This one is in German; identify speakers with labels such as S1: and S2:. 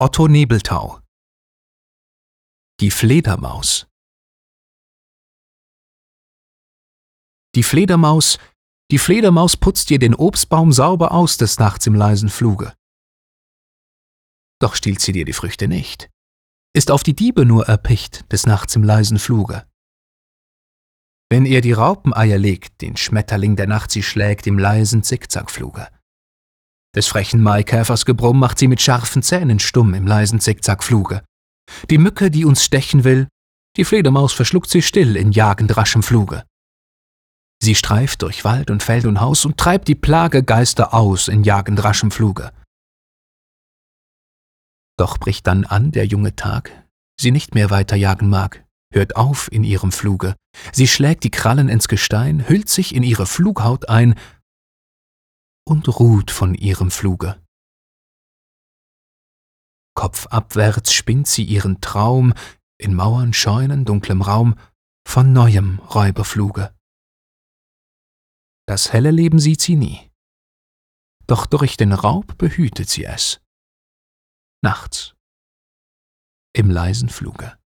S1: Otto Nebeltau Die Fledermaus Die Fledermaus, die Fledermaus putzt dir den Obstbaum sauber aus des Nachts im leisen Fluge. Doch stiehlt sie dir die Früchte nicht, ist auf die Diebe nur erpicht des Nachts im leisen Fluge. Wenn ihr die Raupeneier legt, den Schmetterling der Nacht sie schlägt im leisen Zickzackfluge. Des frechen Maikäfers Gebrumm macht sie mit scharfen Zähnen stumm im leisen Zickzackfluge. Die Mücke, die uns stechen will, die Fledermaus verschluckt sie still in jagend raschem Fluge. Sie streift durch Wald und Feld und Haus und treibt die Plagegeister aus in jagend raschem Fluge. Doch bricht dann an der junge Tag, sie nicht mehr weiter jagen mag, hört auf in ihrem Fluge. Sie schlägt die Krallen ins Gestein, hüllt sich in ihre Flughaut ein und ruht von ihrem Fluge. Kopfabwärts spinnt sie ihren Traum in Mauern, Scheunen, dunklem Raum von neuem Räuberfluge. Das helle Leben sieht sie nie, doch durch den Raub behütet sie es. Nachts im leisen Fluge.